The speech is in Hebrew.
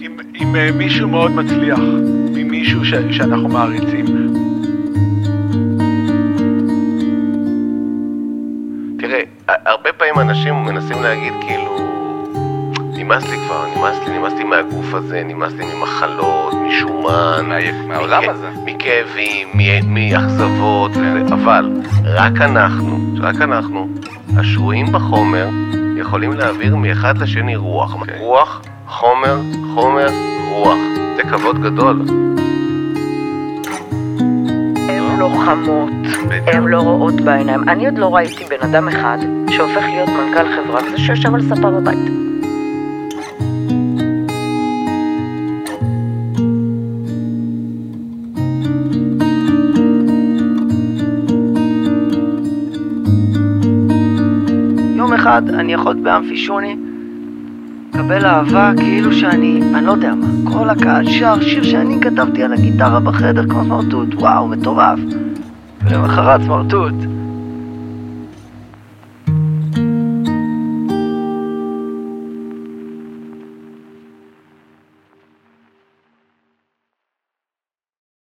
עם, עם אה, מישהו מאוד מצליח, ממישהו ש, שאנחנו מעריצים. תראה, הרבה פעמים אנשים מנסים להגיד כאילו, נמאס לי כבר, נמאס לי, נמאס לי מהגוף הזה, נמאס לי ממחלות, משומן, מהעולם מכ- הזה. מכאבים, מאכזבות, אבל רק אנחנו, רק אנחנו, השרויים בחומר, יכולים להעביר מאחד לשני רוח. רוח, חומר, חומר, רוח. זה כבוד גדול. הן לא חמות, הן לא רואות בעיניים. אני עוד לא ראיתי בן אדם אחד שהופך להיות מנכ"ל חברה וזה שיושב על ספה בבית. אחד אני יכול להיות באמפי שוני, לקבל אהבה כאילו שאני, אני לא יודע מה, כל הקהל שר שיר שאני כתבתי על הגיטרה בחדר כמו סמרטוט, וואו, מטורף. ולמחרת סמרטוט,